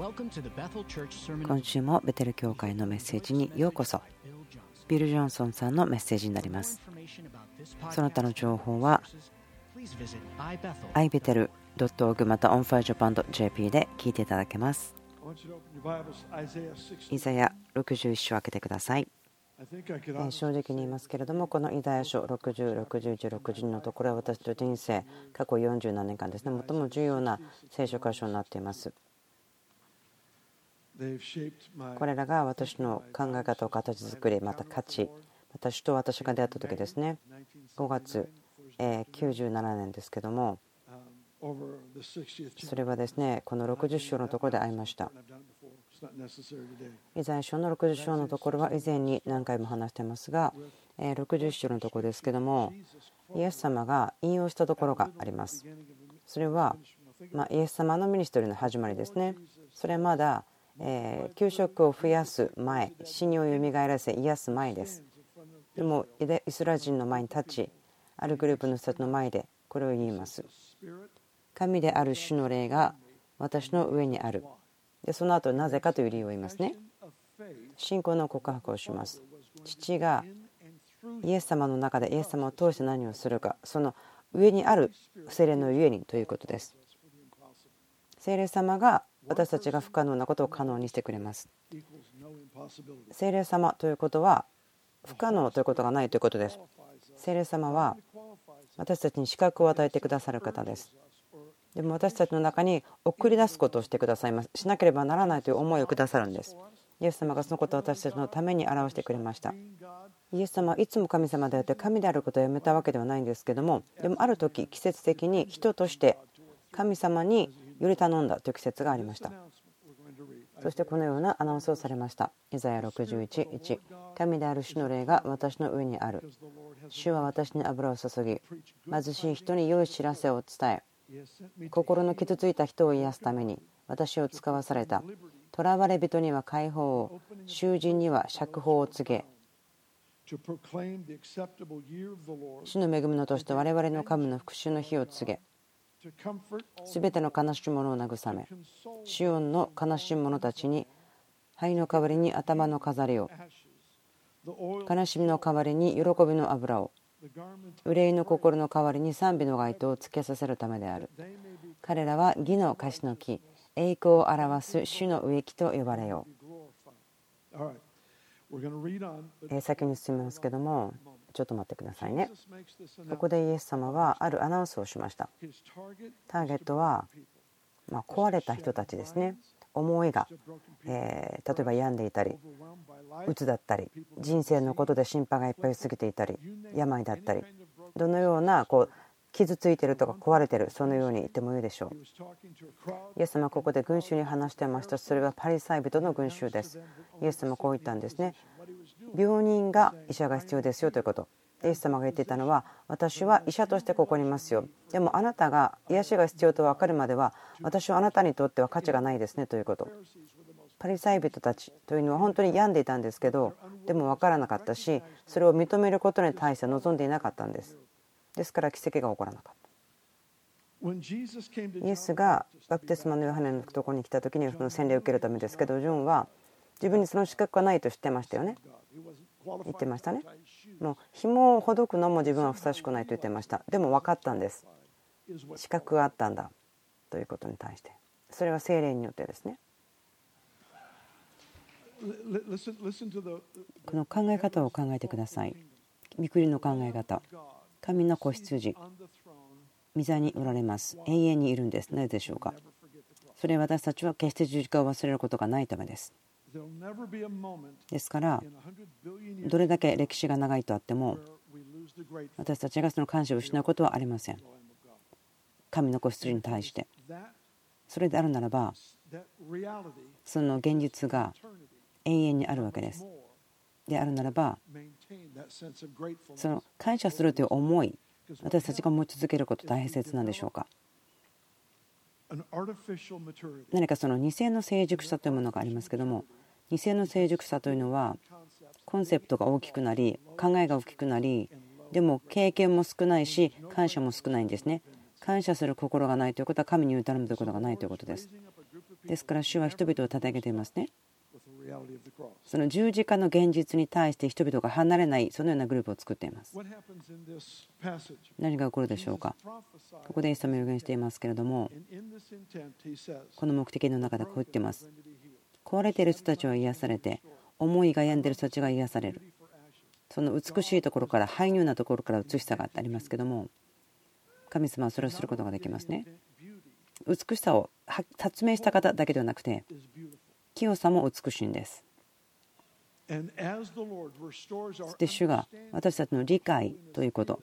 今週もベテル教会のメッセージにようこそ。ビル・ジョンソンさんのメッセージになります。その他の情報は ibetel.org また onfirejapan.jp で聞いていただけます。イザヤ61章開けてください。正直に言いますけれどもこのイザヤ書60、61、62のところは私の人生過去47年間ですね最も重要な聖書箇所になっていますこれらが私の考え方を形作りまた価値私と私が出会った時ですね。5月97年ですけどもそれはですねこの60章のところで会いました。イザヤ書の60章のところは以前に何回も話してますが60章のところですけどもイエス様が引用したところがあります。それはまイエス様のミニストリーの始まりですね。それはまだえ給食を増やす前死にをよみがえらせ癒す前です。でもイスラ人の前に立ちあるグループの人の前でこれを言います。神である主の霊が私の上にある。でその後なぜかという理由を言いますね。信仰の告白をします。父がイエス様の中でイエス様を通して何をするかその上にある精霊のゆえにということです。精霊様が私たちが不可能なことを可能にしてくれます。精霊様ということは不可能ということがないということです。精霊様は私たちに資格を与えてくださる方です。でも私たちの中に送り出すことをしてくださいます。しなければならないという思いをくださるんです。イエス様がそのことを私たちのために表してくれました。イエス様はいつも神様であって神であることをやめたわけではないんですけどもでもある時季節的に人として神様により頼んだという季節がありました。そしてこのようなアナウンスをされました。イザヤ61:1神である主の霊が私の上にある。主は私に油を注ぎ貧しい人に良い知らせを伝え心の傷ついた人を癒すために私を使わされた。囚われ人には解放を囚人には釈放を告げ主の恵みの年と我々の神の復讐の日を告げすべての悲しいものを慰めシオンの悲しい者たちに灰の代わりに頭の飾りを悲しみの代わりに喜びの油を憂いの心の代わりに賛美の街灯をつけさせるためである。彼らは義の樫の木栄光を表す主の植木と呼ばれよう。先に進みますけどもちょっと待ってくださいね。ここでイエス様はあるアナウンスをしました。ターゲットは、ま壊れた人たちですね。思いが、え例えば病んでいたりうつだったり人生のことで心配がいっぱい過ぎていたり病だったりどのようなこう傷ついてるとか壊れてるそのように言ってもいいでしょうイエス様はここで群衆に話してましたそれはパリサイ人の群衆ですイエス様はこう言ったんですね病人が医者が必要ですよということ。イエス様が言っていたのは私は医者としてここにいますよ。でもあなたが癒しが必要と分かるまでは私はあなたにとっては価値がないですねということ。パリサイ人たちというのは本当に病んでいたんですけどでも分からなかったしそれを認めることに対して望んでいなかったんです。ですから奇跡が起こらなかった。イエスがバプテスマのヨハネのところに来た時にその洗礼を受けるためですけどジョンは自分にその資格がないと知ってましたよね。言ってましたね。もう紐をほどくのも自分はふさしくないと言ってました。でも分かったんです。資格があったんだ。ということに対して。それは精霊によってですね。この考え方を考えてください。御国の考え方。神の子羊。御座におられます。永遠にいるんです。なぜでしょうか。それ私たちは決して十字架を忘れることがないためです。ですからどれだけ歴史が長いとあっても私たちがその感謝を失うことはありません。神の子羊に対して。それであるならばその現実が永遠にあるわけです。であるならばその感謝するという思い私たちが持ち続けること大切なんでしょうか何かその偽の成熟さというものがありますけども偽の成熟さというのはコンセプトが大きくなり考えが大きくなりでも経験も少ないし感謝も少ないんですね。感謝する心がないということは神に頼むということがないということです。ですから主は人々を叩き上げていますね。その十字架の現実に対して人々が離れないそのようなグループを作っています。何が起こるでしょうか？ここでイエス様予言していますけれどもこの目的の中でこう言っています。壊れている人たちは癒されて思いが病んでいる人たちが癒される。その美しいところから排入なところから美しさがありますけども神様はそれをすることができますね。美しさを発明した方だけではなくて清さも美しいんです。そして主が私たちの理解ということ。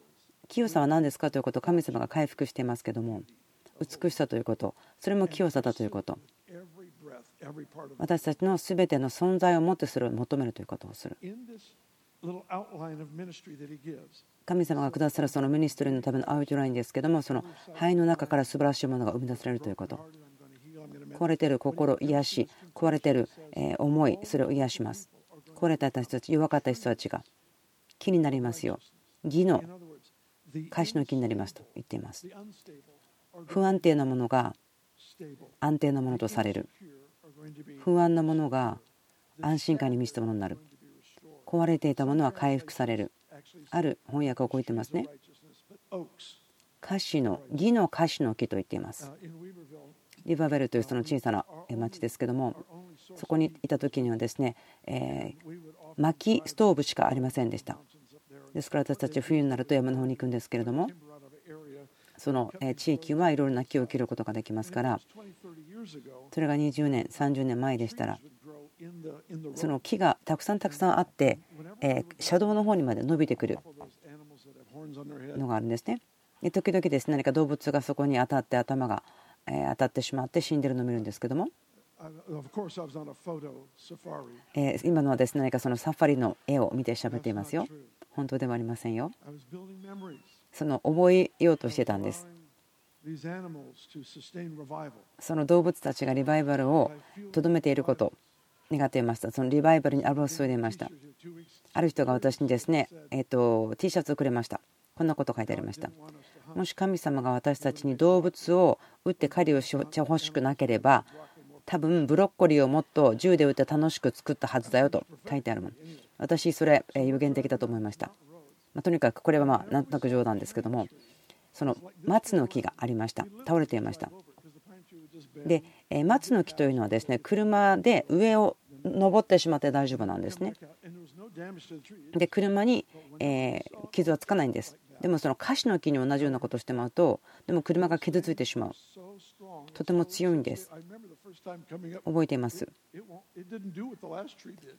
清さは何ですかということを神様が回復していますけども美しさということ。それも清さだということ。私たちの全ての存在をもってそれを求めるということをする。神様がくださるそのミニストリーのためのアウトラインですけどもその肺の中から素晴らしいものが生み出されるということ壊れてる心癒し壊れてる思いそれを癒します。壊れた人たち弱かった人たちが気になりますよ。義の返しの気になりますと言っています。不安定なものが安定なものとされる。不安なものが安心感に満ちたものになる。壊れていたものは回復される。ある翻訳をこう言ってますね。歌詞の義の歌詞の木と言っていますリバベルというその小さな町ですけどもそこにいた時にはですね、え薪ストーブしかありませんでした。ですから私たち冬になると山の方に行くんですけれどもその地域はいろいろな木を切ることができますからそれが20年30年前でしたらその木がたくさんたくさんあって車道の方にまで伸びてくるのがあるんですね。時々です何か動物がそこに当たって頭が当たってしまって死んでるのを見るんですけども。今のはですね何かそのサファリの絵を見て喋っていますよ。本当ではありませんよ。その覚えようとしてたんです。その動物たちがリバイバルをとどめていること願っていました。そのリバイバルに油を注いでいました。ある人が私にですね、えー、と T シャツをくれましたこんなこと書いてありました。もし神様が私たちに動物を撃って狩りをしてほしくなければ多分ブロッコリーをもっと銃で撃って楽しく作ったはずだよと書いてあるもん。私それ有限的だと思いました、まとにかくこれはまあなんとなく冗談ですけどもその松の木がありました。倒れていました。で松の木というのはですね車で上を登ってしまって大丈夫なんですね。で車に傷はつかないんです。でもそのカシの木に同じようなことをしてまうとでも車が傷ついてしまう。とても強いんです。覚えています。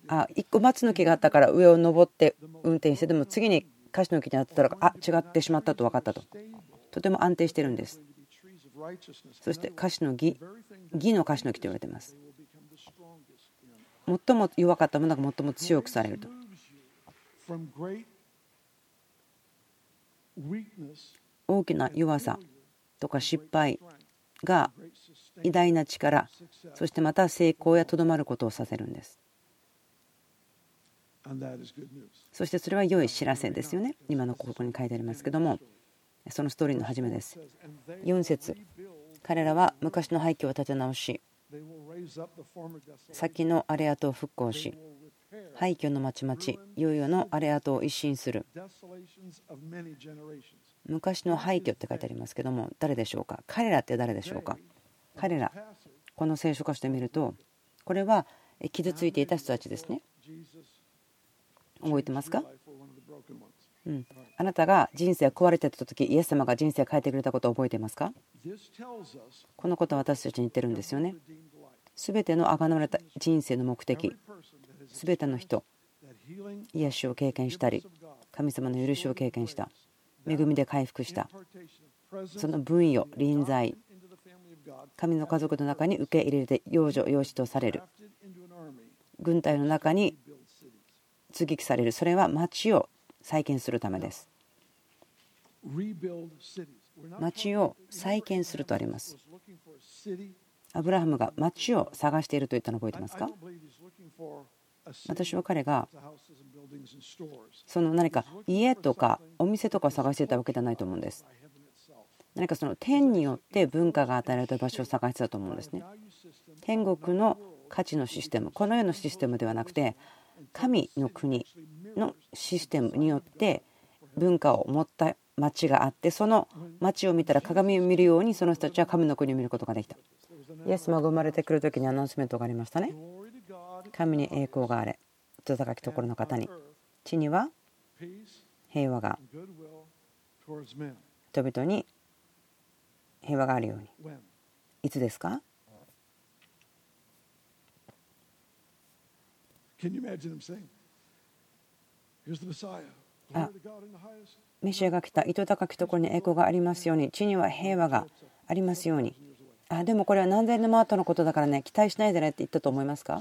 あ1個松の木があったから上を登って運転してでも次にカシの木に当たったらあ違ってしまったと分かったと。とても安定してるんです。そして歌詞の義義の歌詞の木と言われています。最も弱かったものが最も強くされると。大きな弱さとか失敗が偉大な力そしてまた成功やとどまることをさせるんです。そしてそれは良い知らせですよね。今のここに書いてありますけども。そのストーリーの始めです。4節。彼らは昔の廃墟を建て直し先のアレアトを復興し廃墟の町々いよいよのアレアトを一新する。昔の廃墟って書いてありますけども誰でしょうか？彼らって誰でしょうか？彼ら。この聖書化してみるとこれは傷ついていた人たちですね。覚えてますか？うん、あなたが人生が壊れてた時イエス様が人生変えてくれたことを覚えていますか？このことは私たちに言ってるんですよね。全ての贖われた人生の目的全ての人癒しを経験したり神様の許しを経験した恵みで回復したその分与臨在神の家族の中に受け入れて養女養子とされる軍隊の中に追撃されるそれは町を再建するためです。町を再建するとあります。アブラハムが町を探していると言ったの覚えてますか？私は彼がその何か家とかお店とかを探していたわけではないと思うんです。何かその天によって文化が与えられた場所を探してたと思うんですね。天国の価値のシステムこの世のシステムではなくて神の国のシステムによって文化を持った町があってその町を見たら鏡を見るようにその人たちは神の国を見ることができたイエス様が生まれてくる時にアナウンスメントがありましたね神に栄光があれ。人高きところの方に。地には平和が。人々に平和があるように。いつですか？あメシアが来た。糸高きところに栄光がありますように。地には平和がありますようにあでもこれは何千年も後のことだからね期待しないでねって言ったと思いますか？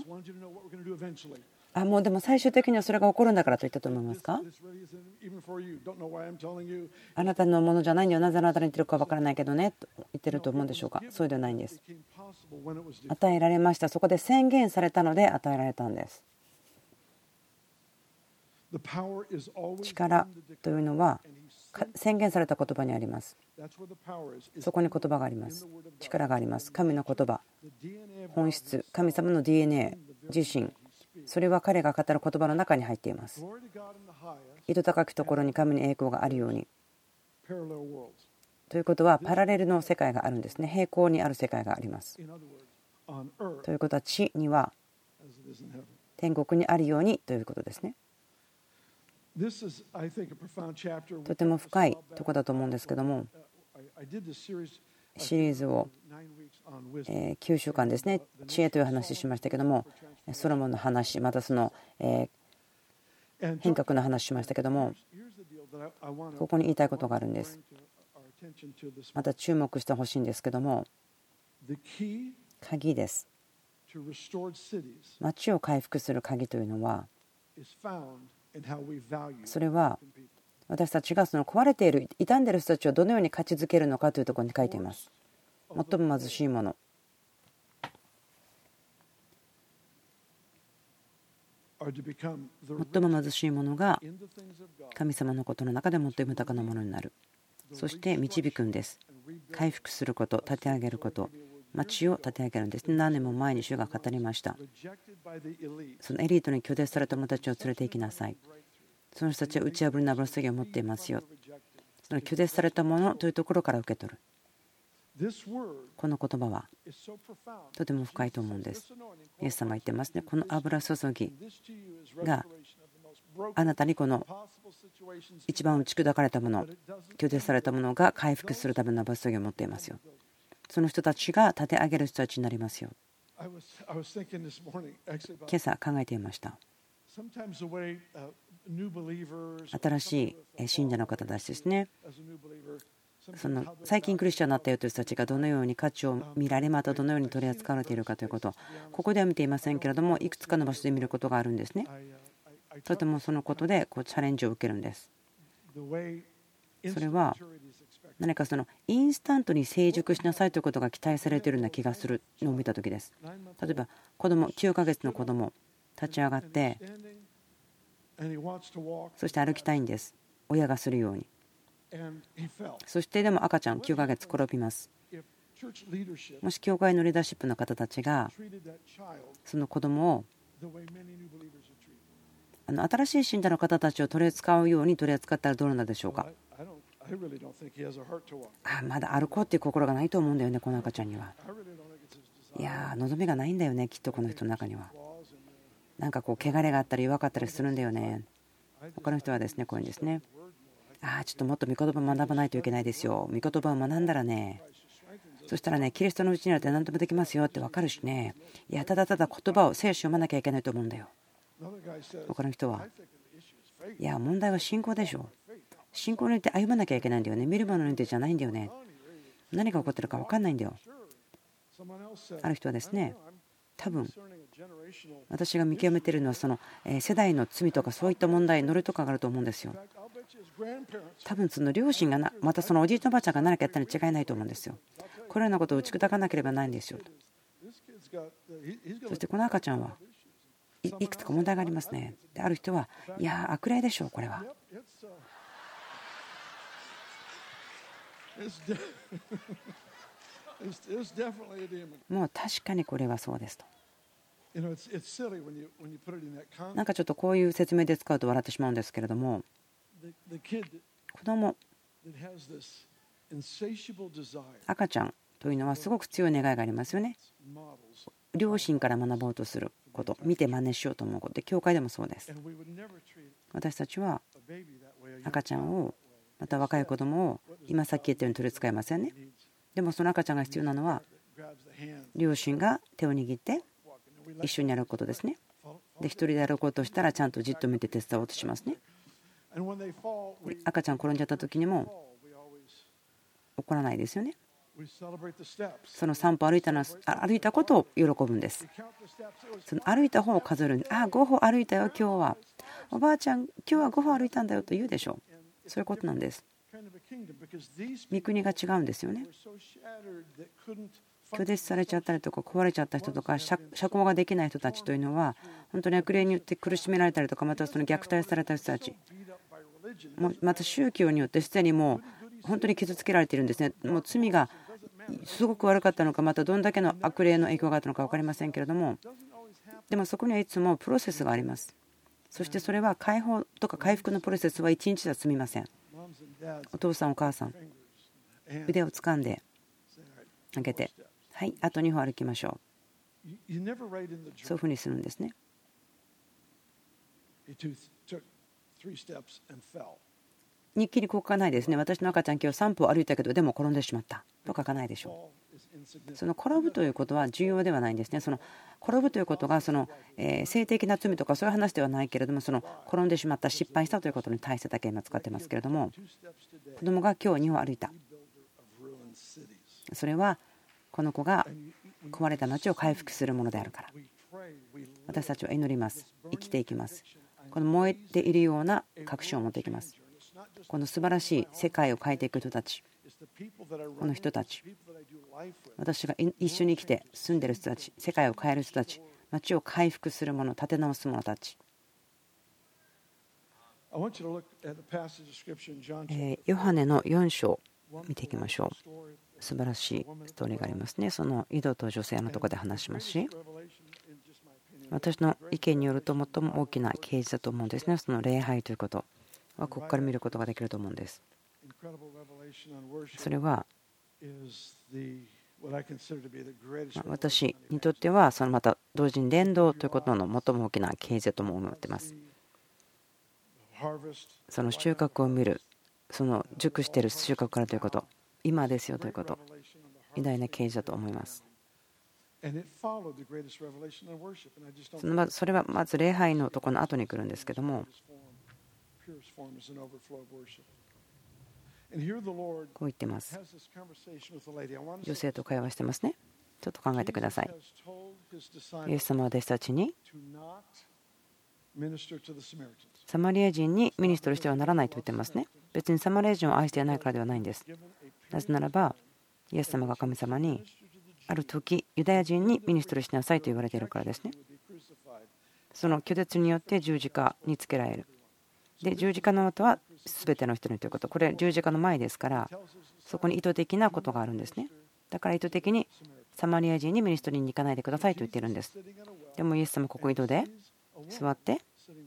あもうでも最終的にはそれが起こるんだからと言ったと思いますか？あなたのものじゃないんだよ。なぜあなたに言ってるか分からないけどねと言ってると思うんでしょうか？そうではないんです。与えられました。そこで宣言されたので与えられたんです。力というのは宣言された言葉にあります。そこに言葉があります。力があります。神の言葉。本質。神様の DNA 自身。それは彼が語る言葉の中に入っています。井戸高きところに神に栄光があるように。ということはパラレルの世界があるんですね。平行にある世界があります。ということは地には天国にあるようにということですねとても深いとこだと思うんですけどもシリーズを9週間ですね知恵という話しましたけどもソロモンの話またその変革の話しましたけどもここに言いたいことがあるんです。また注目してほしいんですけども鍵です。町を回復する鍵というのはそれは私たちがその壊れている傷んでいる人たちをどのように価値づけるのかというところに書いています。最も貧しいもの。最も貧しいものが神様のことの中で最も豊かなものになる。そして導くんです。回復すること立て上げること町を立て上げるんです。何年も前に主が語りました。そのエリートに拒絶された者たちを連れて行きなさい。その人たちは打ち破りの油注ぎを持っていますよ。その拒絶されたものというところから受け取る。この言葉はとても深いと思うんです。イエス様言ってますね。この油注ぎがあなたにこの一番打ち砕かれたもの拒絶されたものが回復するための油注ぎを持っていますよ。その人たちが立て上げる人たちになりますよ。今朝考えていました。新しい信者の方たちですね。その最近クリスチャンになったよという人たちがどのように価値を見られまたどのように取り扱われているかということここでは見ていませんけれどもいくつかの場所で見ることがあるんですねとてもそのことでこうチャレンジを受けるんですそれは何かそのインスタントに成熟しなさいということが期待されているような気がするのを見た時です。例えば子供9ヶ月の子供立ち上がってそして歩きたいんです。親がするように。そしてでも赤ちゃん9ヶ月転びます。もし教会のリーダーシップの方たちがその子供をあの新しい信者の方たちを取り扱うように取り扱ったらどうなんでしょうか？あまだ歩こうっていう心がないと思うんだよねこの赤ちゃんには。いや望みがないんだよねきっとこの人の中には。なんかこう汚れがあったり弱かったりするんだよね。他の人はですねこういうんですね。ああちょっともっと御言葉学ばないといけないですよ。御言葉を学んだらねそしたらねキリストのうちにあって何でもできますよって分かるしね。いやただただ言葉を聖書読まなきゃいけないと思うんだよ。他の人は。いや問題は信仰でしょ信仰によって歩まなきゃいけないんだよね。見るものによってじゃないんだよね。何が起こってるか分かんないんだよ。ある人はですね、多分私が見極めているのはその世代の罪とかそういった問題、ノリとかがあると思うんですよ。多分その両親がなまたそのおじいちゃんおばあちゃんが何かやったに違いないと思うんですよ。これらのことを打ち砕かなければないんですよ。そしてこの赤ちゃんはいくつか問題がありますね。である人は、いや、悪霊でしょう、これは。もう確かにこれはそうですと。なんかちょっとこういう説明で使うと笑ってしまうんですけれども。子供。赤ちゃんというのはすごく強い願いがありますよね。両親から学ぼうとすること見て真似しようと思うこと。で教会でもそうです。私たちは赤ちゃんをまた若い子供を今さっき言ったように取り扱いませんね。でもその赤ちゃんが必要なのは両親が手を握って一緒にやることですね。で1人でやることしたらちゃんとじっと見て手伝おうとしますね。赤ちゃん転んじゃった時にも怒らないですよね。その散歩歩いたの歩いたことを喜ぶんです。その歩いた方を数えるああ5歩歩いたよ今日は。おばあちゃん今日は5歩歩いたんだよと言うでしょう。そういうことなんです。三国が違うんですよね。拒絶されちゃったりとか壊れちゃった人とか社交ができない人たちというのは本当に悪霊によって苦しめられたりとかまたその虐待された人たち。また宗教によってすでにもう本当に傷つけられているんですね。もう罪がすごく悪かったのかまたどんだけの悪霊の影響があったのか分かりませんけれども。でもそこにはいつもプロセスがありますそしてそれは解放とか回復のプロセスは一日では済みませんお父さんお母さん腕を掴んであげてはいあと2歩歩きましょうそういうふうにするんですね日記にこう書かないですね。私の赤ちゃん今日3歩歩いたけどでも転んでしまったと書かないでしょう。その転ぶということは重要ではないんですね。その転ぶということがそのえ性的な罪とかそういう話ではないけれどもその転んでしまった失敗したということに対してだけ今使ってますけれども子供が今日2歩歩いた。それはこの子が壊れた町を回復するものであるから。私たちは祈ります。生きていきます。この燃えているような確信を持っていきます。この素晴らしい世界を変えていく人たち。この人たち。私が一緒に生きて住んでる人たち世界を変える人たち街を回復する者立て直す者たち。ヨハネの4章見ていきましょう。素晴らしいストーリーがありますね。その井戸と女性のところで話しますし私の意見によると最も大きな啓示だと思うんですね。その礼拝ということ。はここから見ることができると思うんです。それは私にとってはそのまた同時に伝道ということの最も大きな啓示とも思っています。その収穫を見るその熟している収穫からということ。今ですよということ。偉大な啓示だと思います。それはまず礼拝のところの後に来るんですけどもこう言ってます。女性と会話してますね。ちょっと考えてください。イエス様は私たちにサマリア人に minister してはならないと言ってますね。別にサマリア人を愛していないからではないんです。なぜならば、イエス様が神様にある時ユダヤ人に minister しなさいと言われているからですね。その拒絶によって十字架につけられる。で十字架の後は全ての人にということ。これ十字架の前ですからそこに意図的なことがあるんですね。だから意図的にサマリア人に ministry に行かないでくださいと言ってるんです。でもイエス様ここ井戸で座って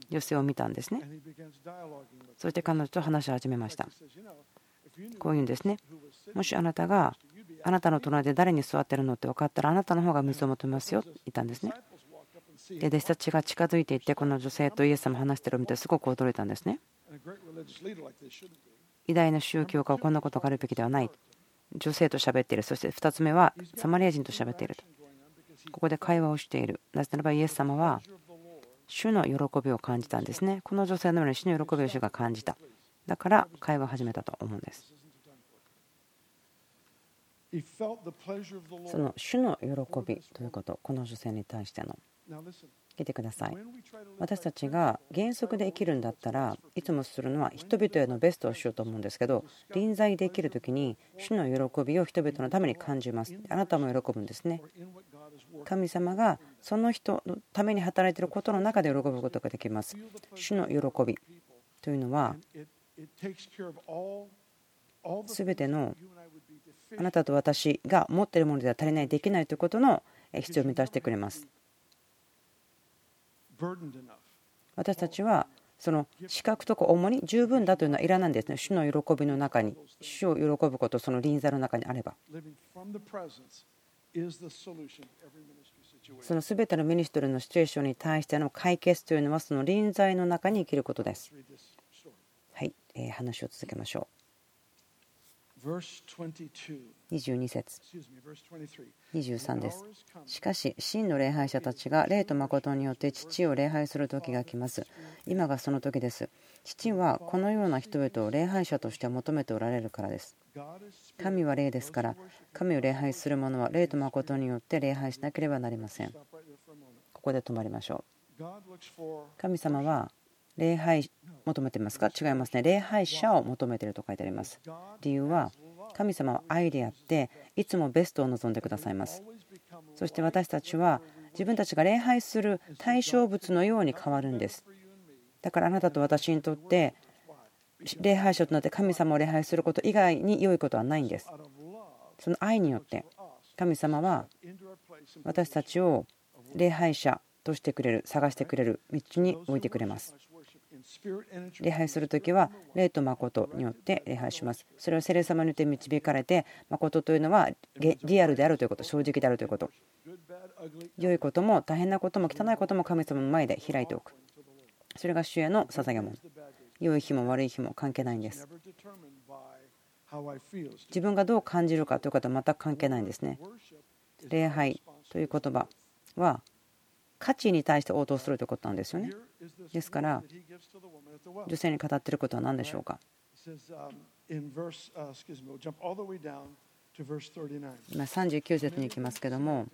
女性を見たんですね。そして彼女と話し始めました。こういうんですね。もしあなたがあなたの隣で誰に座ってるのって分かったらあなたの方が水を求めますよって言ったんですね。で弟子たちが近づいていってこの女性とイエス様話してるのを見てすごく驚いたんですね。偉大な宗教家はこんなことがあるべきではない。女性と喋っている。そして2つ目はサマリア人と喋っている。とここで会話をしている。なぜならばイエス様は主の喜びを感じたんですね。この女性のように主の喜びを主が感じた。だから会話を始めたと思うんです。その主の喜びということこの女性に対しての聞いてください。私たちが原則で生きるんだったらいつもするのは人々へのベストをしようと思うんですけど臨在できる時に主の喜びを人々のために感じます。あなたも喜ぶんですね。神様がその人のために働いていることの中で喜ぶことができます。主の喜び。というのは全てのあなたと私が持っているものでは足りないできないということの必要を満たしてくれます。私たちはその資格とか重に十分だというのはいらないんですね。主の喜びの中に。主を喜ぶことその臨座の中にあれば。その全てのミニストリーのシチュエーションに対しての解決というのはその臨在の中に生きることです。はい、えー、話を続けましょう22節23ですしかし真の礼拝者たちが霊と誠によって父を礼拝する時が来ます。今がその時です。父はこのような人々を礼拝者として求めておられるからです。神は霊ですから神を礼拝する者は霊と誠によって礼拝しなければなりません。ここで止まりましょう。神様は礼拝求めてますか？違いますね。礼拝者を求めてると書いてあります。理由は神様は愛であっていつもベストを望んでくださいます。そして私たちは自分たちが礼拝する対象物のように変わるんです。だからあなたと私にとって礼拝者となって神様を礼拝すること以外に良いことはないんです。その愛によって神様は私たちを礼拝者としてくれる探してくれる道に置いてくれます。礼拝する時は霊と誠によって礼拝します。それを聖霊様によって導かれて誠というのはリアルであるということ正直であるということ。良いことも大変なことも汚いことも神様の前で開いておく。それが主への捧げ物。良い日も悪い日も関係ないんです。自分がどう感じるかということは全く関係ないんですね。礼拝という言葉は価値に対して応答するということなんですよね。ですから、女性に語っていることは何でしょうか？今39節に行きますけども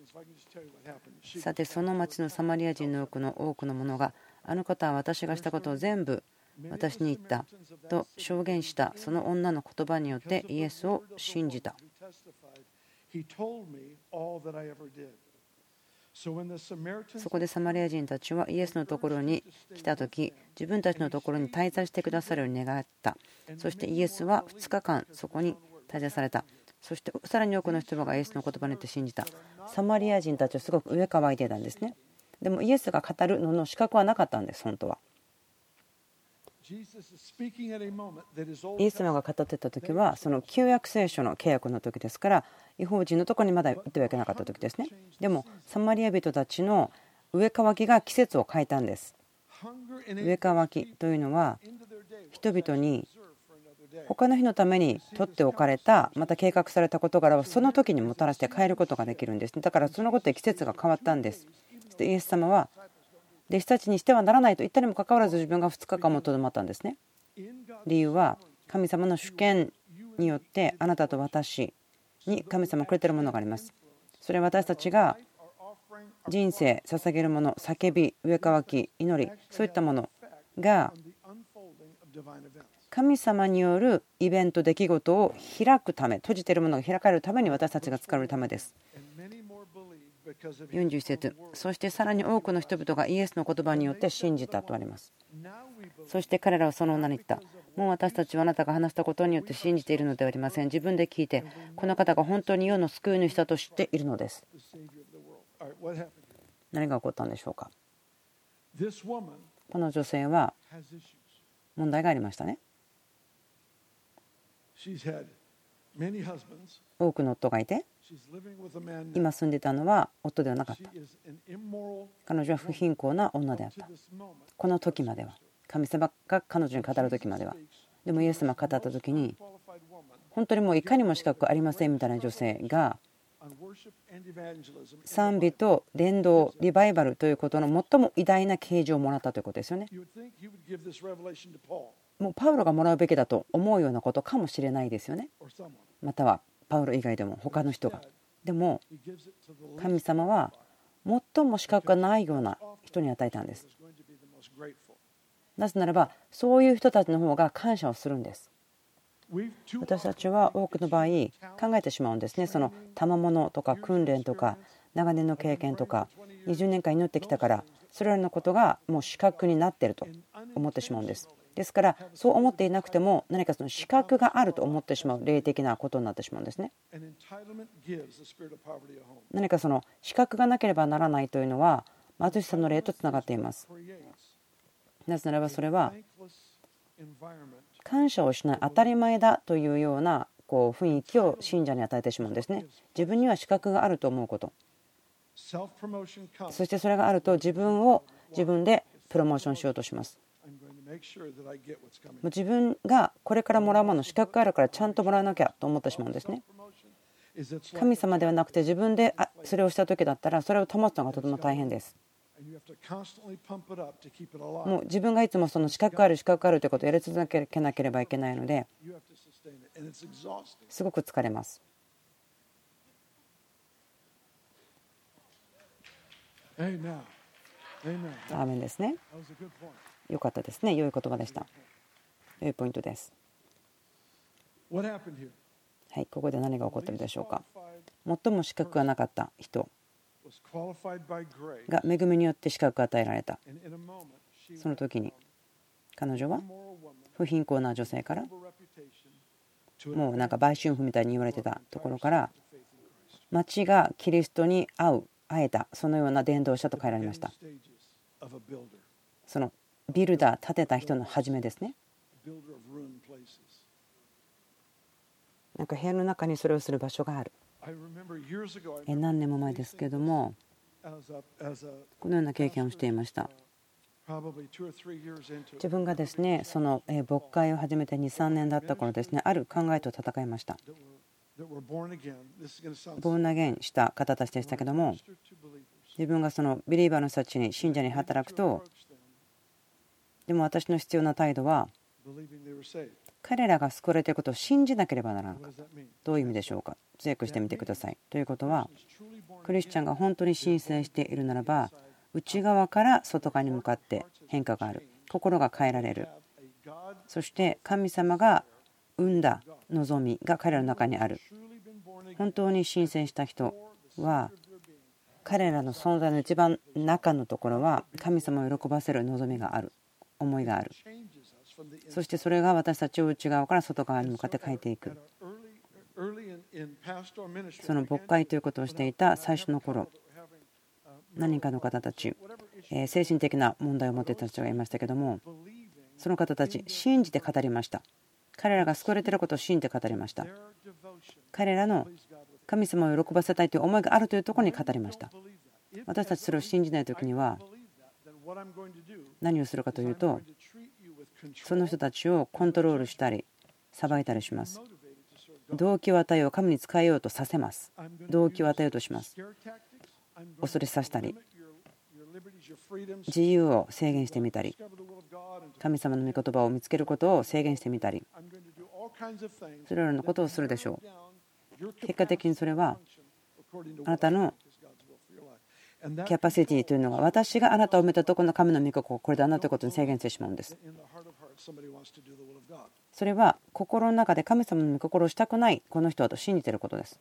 さてその町のサマリア人の多くの多くの者があの方は私がしたことを全部私に言ったと証言したその女の言葉によってイエスを信じた。そこでサマリア人たちはイエスのところに来た時自分たちのところに滞在してくださるように願った。そしてイエスは2日間そこに滞在された。そしてさらに多くの人々がイエスの言葉によって信じた。サマリア人たちはすごく上乾いてたんですね。でもイエスが語るのの資格はなかったんです本当は。イエス様が語ってた時はその旧約聖書の契約の時ですから違法人のところにまだ行ってはいけなかった時ですね。でもサマリア人たちの上乾きが季節を変えたんです。上乾きというのは人々に他の日のために取っておかれたまた計画された事柄をその時にもたらして変えることができるんですだからそのことで季節が変わったんですイエス様は弟子たちにしてはならないと言ったにもかかわらず自分が2日間もとどまったんですね。理由は神様の主権によってあなたと私に神様くれてるものがあります。それは私たちが人生捧げるもの叫び上乾き祈りそういったものが神様によるイベント出来事を開くため閉じているものが開かれるために私たちが使われるためです。41節。そしてさらに多くの人々がイエスの言葉によって信じたとあります。そして彼らはその女に言った。もう私たちはあなたが話したことによって信じているのではありません。自分で聞いてこの方が本当に世の救い主だと知っているのです。何が起こったんでしょうか。この女性は問題がありましたね。多くの夫がいて今住んでたのは夫ではなかった。彼女は不貧困な女であった。この時までは。神様が彼女に語る時までは。でもイエス様が語った時に本当にもういかにも資格ありませんみたいな女性が賛美と伝道リバイバルということの最も偉大な啓示をもらったということですよね。もうパウロがもらうべきだと思うようなことかもしれないですよね。またはパウロ以外でも他の人が。でも神様は最も資格がないような人に与えたんです。なぜならばそういう人たちの方が感謝をするんです。私たちは多くの場合考えてしまうんですね。その賜物とか訓練とか長年の経験とか20年間祈ってきたからそれらのことがもう資格になっていると思ってしまうんですですからそう思っていなくても何かその資格があると思ってしまう霊的なことになってしまうんですね。何かその資格がなければならないというのは貧しさの霊とつながっています。なぜならばそれは感謝をしない当たり前だというようなこう雰囲気を信者に与えてしまうんですね。自分には資格があると思うこと。そしてそれがあると自分を自分でプロモーションしようとします。自分がこれからもらうもの資格があるからちゃんともらわなきゃと思ってしまうんですね。神様ではなくて自分でそれをした時だったらそれを保つのがとても大変です。もう自分がいつもその資格がある資格があるということをやり続けなければいけないのですごく疲れます。アーメンですね。良かったですね。良い言葉でした。良いポイントです。はい、ここで何が起こってるでしょうか。最も資格がなかった人が恵みによって資格が与えられた。その時に彼女は不貧困な女性からもうなんか売春婦みたいに言われてたところから町がキリストに会う会えた。そのような伝道者と変えられました。そのビルダー建てた人の初めですね。なんか部屋の中にそれをする場所がある。何年も前ですけどもこのような経験をしていました。自分がですねその牧会を始めて23年だった頃ですねある考えと戦いましたボーナゲンした方たちでしたけども自分がそのビリーバーの人たちに信者に働くとでも私の必要な態度は彼らが救われていることを信じなければならなかった。どういう意味でしょうか？強くしてみてください。ということはクリスチャンが本当に申請しているならば内側から外側に向かって変化がある。心が変えられる。そして神様が生んだ望みが彼らの中にある本当に申請した人は彼らの存在の一番中のところは神様を喜ばせる望みがある思いがあるそしてそれが私たちを内側から外側に向かって変えていくその牧会ということをしていた最初の頃何人かの方たち精神的な問題を持っていた人がいましたけどもその方たち信じて語りました彼らが救われていることを信じて語りました。彼らの神様を喜ばせたいという思いがあるというところに語りました。私たちそれを信じない時には何をするかというとその人たちをコントロールしたり裁いたりします。動機を与えよう神に仕えようとさせます。動機を与えようとします。恐れさせたり自由を制限してみたり神様の御言葉を見つけることを制限してみたりそれらのことをするでしょう。結果的にそれはあなたのキャパシティというのが私があなたを埋めたところの神の御心これであなたということに制限してしまうんです。それは心の中で神様の御心をしたくないこの人はと信じていることです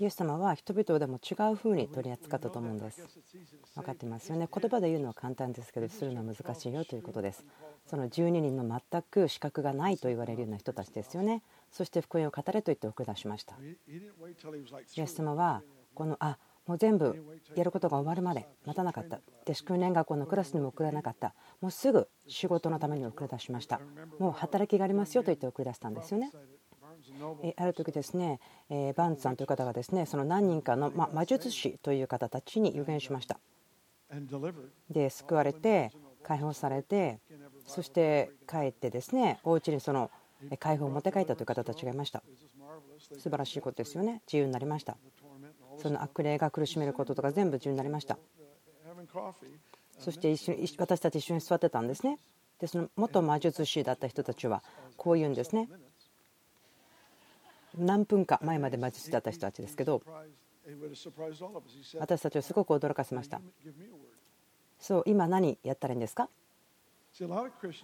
イエス様は人々でも違うふうに取り扱ったと思うんです。分かってますよね。言葉で言うのは簡単ですけど、するのは難しいよということです。その12人の全く資格がないと言われるような人たちですよね。そして福音を語れと言って送り出しました。イエス様は、この、あもう全部やることが終わるまで待たなかった。で、祝年学校のクラスにも送らなかった。もうすぐ仕事のために送り出しました。もう働きがありますよと言って送り出したんですよね。ある時ですねバンツさんという方がですねその何人かのま魔術師という方たちに予言しました。で救われて解放されてそして帰ってですねお家にその解放を持って帰ったという方たちがいました。素晴らしいことですよね。自由になりました。その悪霊が苦しめることとか全部自由になりました。そして一緒に私たち一緒に座ってたんですね。でその元魔術師だった人たちはこう言うんですね何分か前まで待ちしてた人たちですけど私たちをすごく驚かせました。そう今何やったらいいんですか？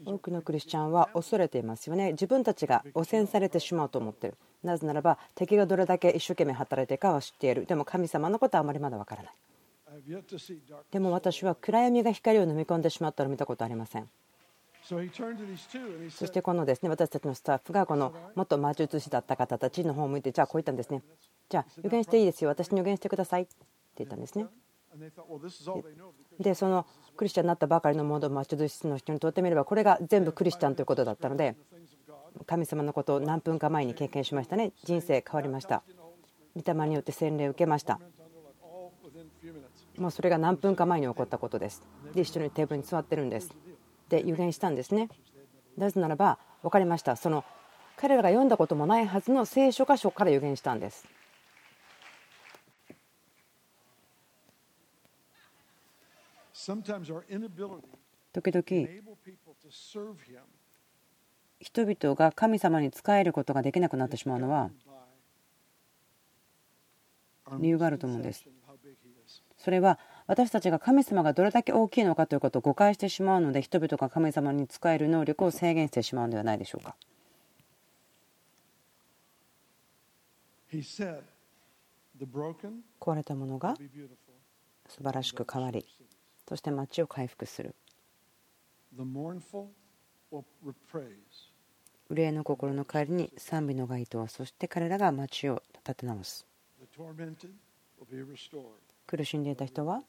多くのクリスチャンは恐れていますよね。自分たちが汚染されてしまうと思ってる。なぜならば敵がどれだけ一生懸命働いているかは知っている。でも神様のことはあまりまだわからない。でも私は暗闇が光を飲み込んでしまったのを見たことありません。そしてこのですね私たちのスタッフがこの元魔術師だった方たちの方を向いてじゃあこう言ったんですね。じゃあ予言していいですよ私に予言してください。って言ったんですね。でそのクリスチャンになったばかりの元魔術師の人にとってみればこれが全部クリスチャンということだったので神様のことを何分か前に経験しましたね。人生変わりました。御霊によって洗礼を受けました。もうそれが何分か前に起こったことです。で一緒にテーブルに座ってるんですで予言したんですね。なぜならば分かりました。その彼らが読んだこともないはずの聖書箇所から予言したんです。時々人々が神様に仕えることができなくなってしまうのは理由があると思うんです。それは私たちが神様がどれだけ大きいのかということを誤解してしまうので人々が神様に仕える能力を制限してしまうのではないでしょうか。壊れたものが素晴らしく変わりそして町を回復する。憂いの心の代わりに賛美の街灯そして彼らが町を立て直す苦しんでいた人は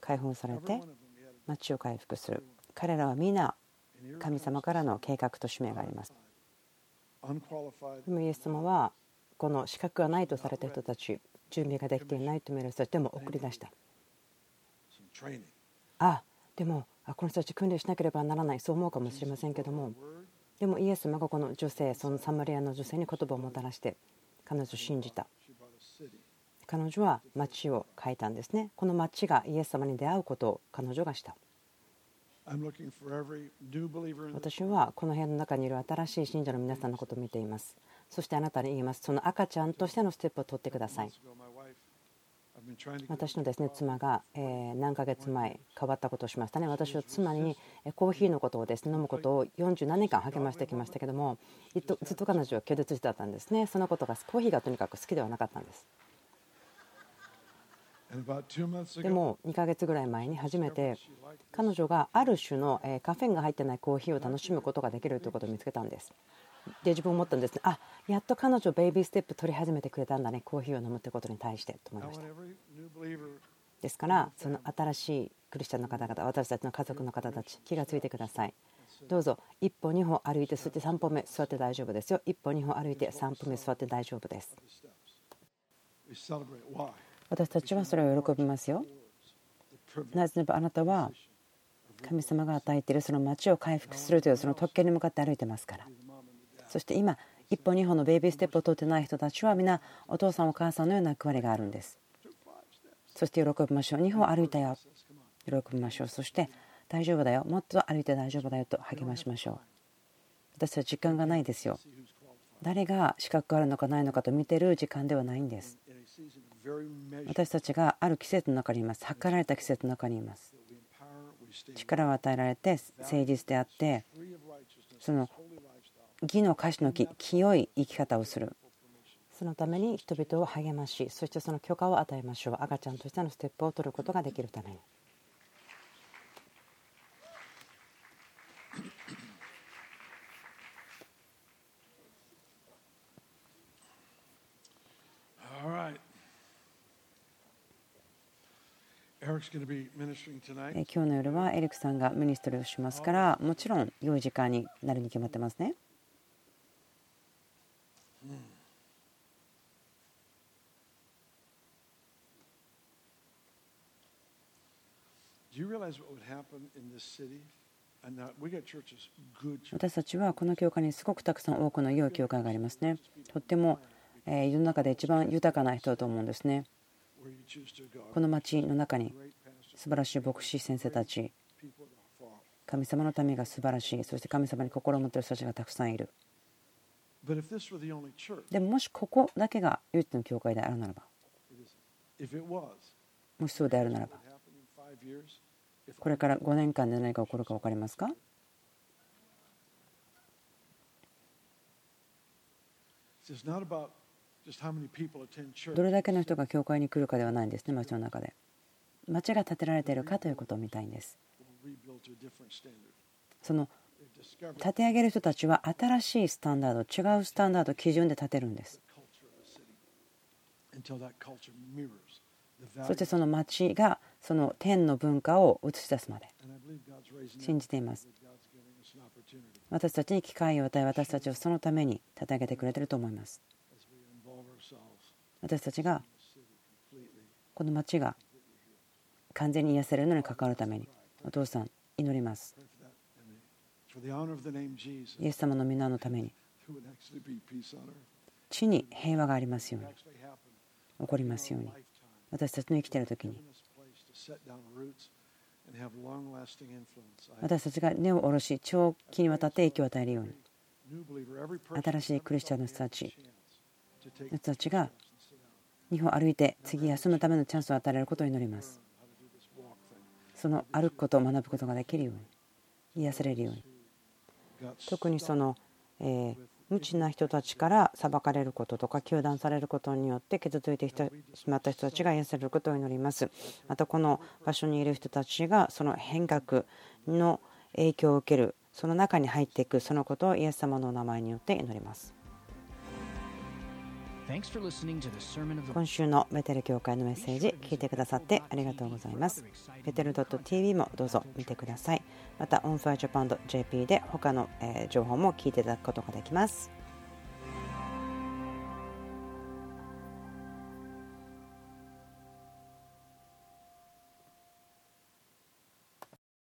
解放されて町を回復する。彼らは皆神様からの計画と使命があります。でもイエス様はこの資格がないとされた人たち準備ができていないと見る人たちでも送り出した。あでもこの人たち訓練しなければならない。そう思うかもしれませんけども。でもイエス様がこの女性そのサマリアの女性に言葉をもたらして彼女を信じた。彼女は町を変えたんですね。この町がイエス様に出会うことを彼女がした。私はこの部屋の中にいる新しい信者の皆さんのことを見ています。そしてあなたに言います。その赤ちゃんとしてのステップを取ってください。私のですね妻が何ヶ月前変わったことをしましたね。私は妻にコーヒーのことをですね飲むことを47年間励ましてきましたけどもずっと彼女は拒絶してたんですね。そのことがコーヒーがとにかく好きではなかったんですでも2ヶ月ぐらい前に初めて彼女がある種のカフェインが入ってないコーヒーを楽しむことができるということを見つけたんです。で自分思ったんですね。あやっと彼女ベイビーステップ取り始めてくれたんだね。コーヒーを飲むってことに対してと思いました。ですからその新しいクリスチャンの方々私たちの家族の方たち気が付いてください。どうぞ。一歩二歩歩いてそして3歩目座って大丈夫ですよ。一歩二歩歩いて3歩目座って大丈夫です私たちはそれを喜びますよ。なぜならばあなたは神様が与えているその町を回復するというその特権に向かって歩いてますから。そして今一歩二歩のベイビーステップを取ってない人たちは皆お父さんお母さんのような役割があるんです。そして喜びましょう。二歩歩いたよ。喜びましょう。そして大丈夫だよ。もっと歩いて大丈夫だよと励ましましょう。私は時間がないですよ。誰が資格があるのかないのかと見てる時間ではないんです。私たちがある季節の中にいます。測られた季節の中にいます。力を与えられて誠実であってその義の歌詞の木清い生き方をする。そのために人々を励ましそしてその許可を与えましょう。赤ちゃんとしてのステップを取ることができるために今日の夜はエリックさんがミニストリーをしますからもちろん良い時間になるに決まってますね。私たちはこの教会にすごくたくさん多くの良い教会がありますね。とっても世の中で一番豊かな人だと思うんですね。この町の中に素晴らしい牧師先生たち、神様の民が素晴らしい、そして神様に心を持っている人たちがたくさんいる。でももしここだけが唯一の教会であるならば、もしそうであるならば、これから5年間で何が起こるか分かりますか？どれだけの人が教会に来るかではないんですね町の中で町が建てられているかということを見たいんです。その立て上げる人たちは新しいスタンダード違うスタンダード基準で立てるんです。そしてその町がその天の文化を映し出すまで。信じています。私たちに機会を与え私たちをそのために立て上げてくれていると思います。私たちがこの町が完全に癒されるのに関わるために。お父さん祈ります。イエス様の皆のために。地に平和がありますように。起こりますように。私たちの生きている時に。私たちが根を下ろし長期にわたって影響を与えるように。新しいクリスチャンの人たち。の人たちが日本を歩いて次休むためのチャンスを与えられることを祈りますその歩くことを学ぶことができるように癒されるように。特にその、えー、無知な人たちから裁かれることとか糾弾されることによって傷ついてしまった人たちが癒されることを祈ります。またこの場所にいる人たちがその変革の影響を受けるその中に入っていくそのことをイエス様の名前によって祈ります。今週のベテル教会のメッセージ聞いてくださってありがとうございます。ベテル .tv もどうぞ見てください。またオンファージャパン .jp で他の情報も聞いていただくことができます。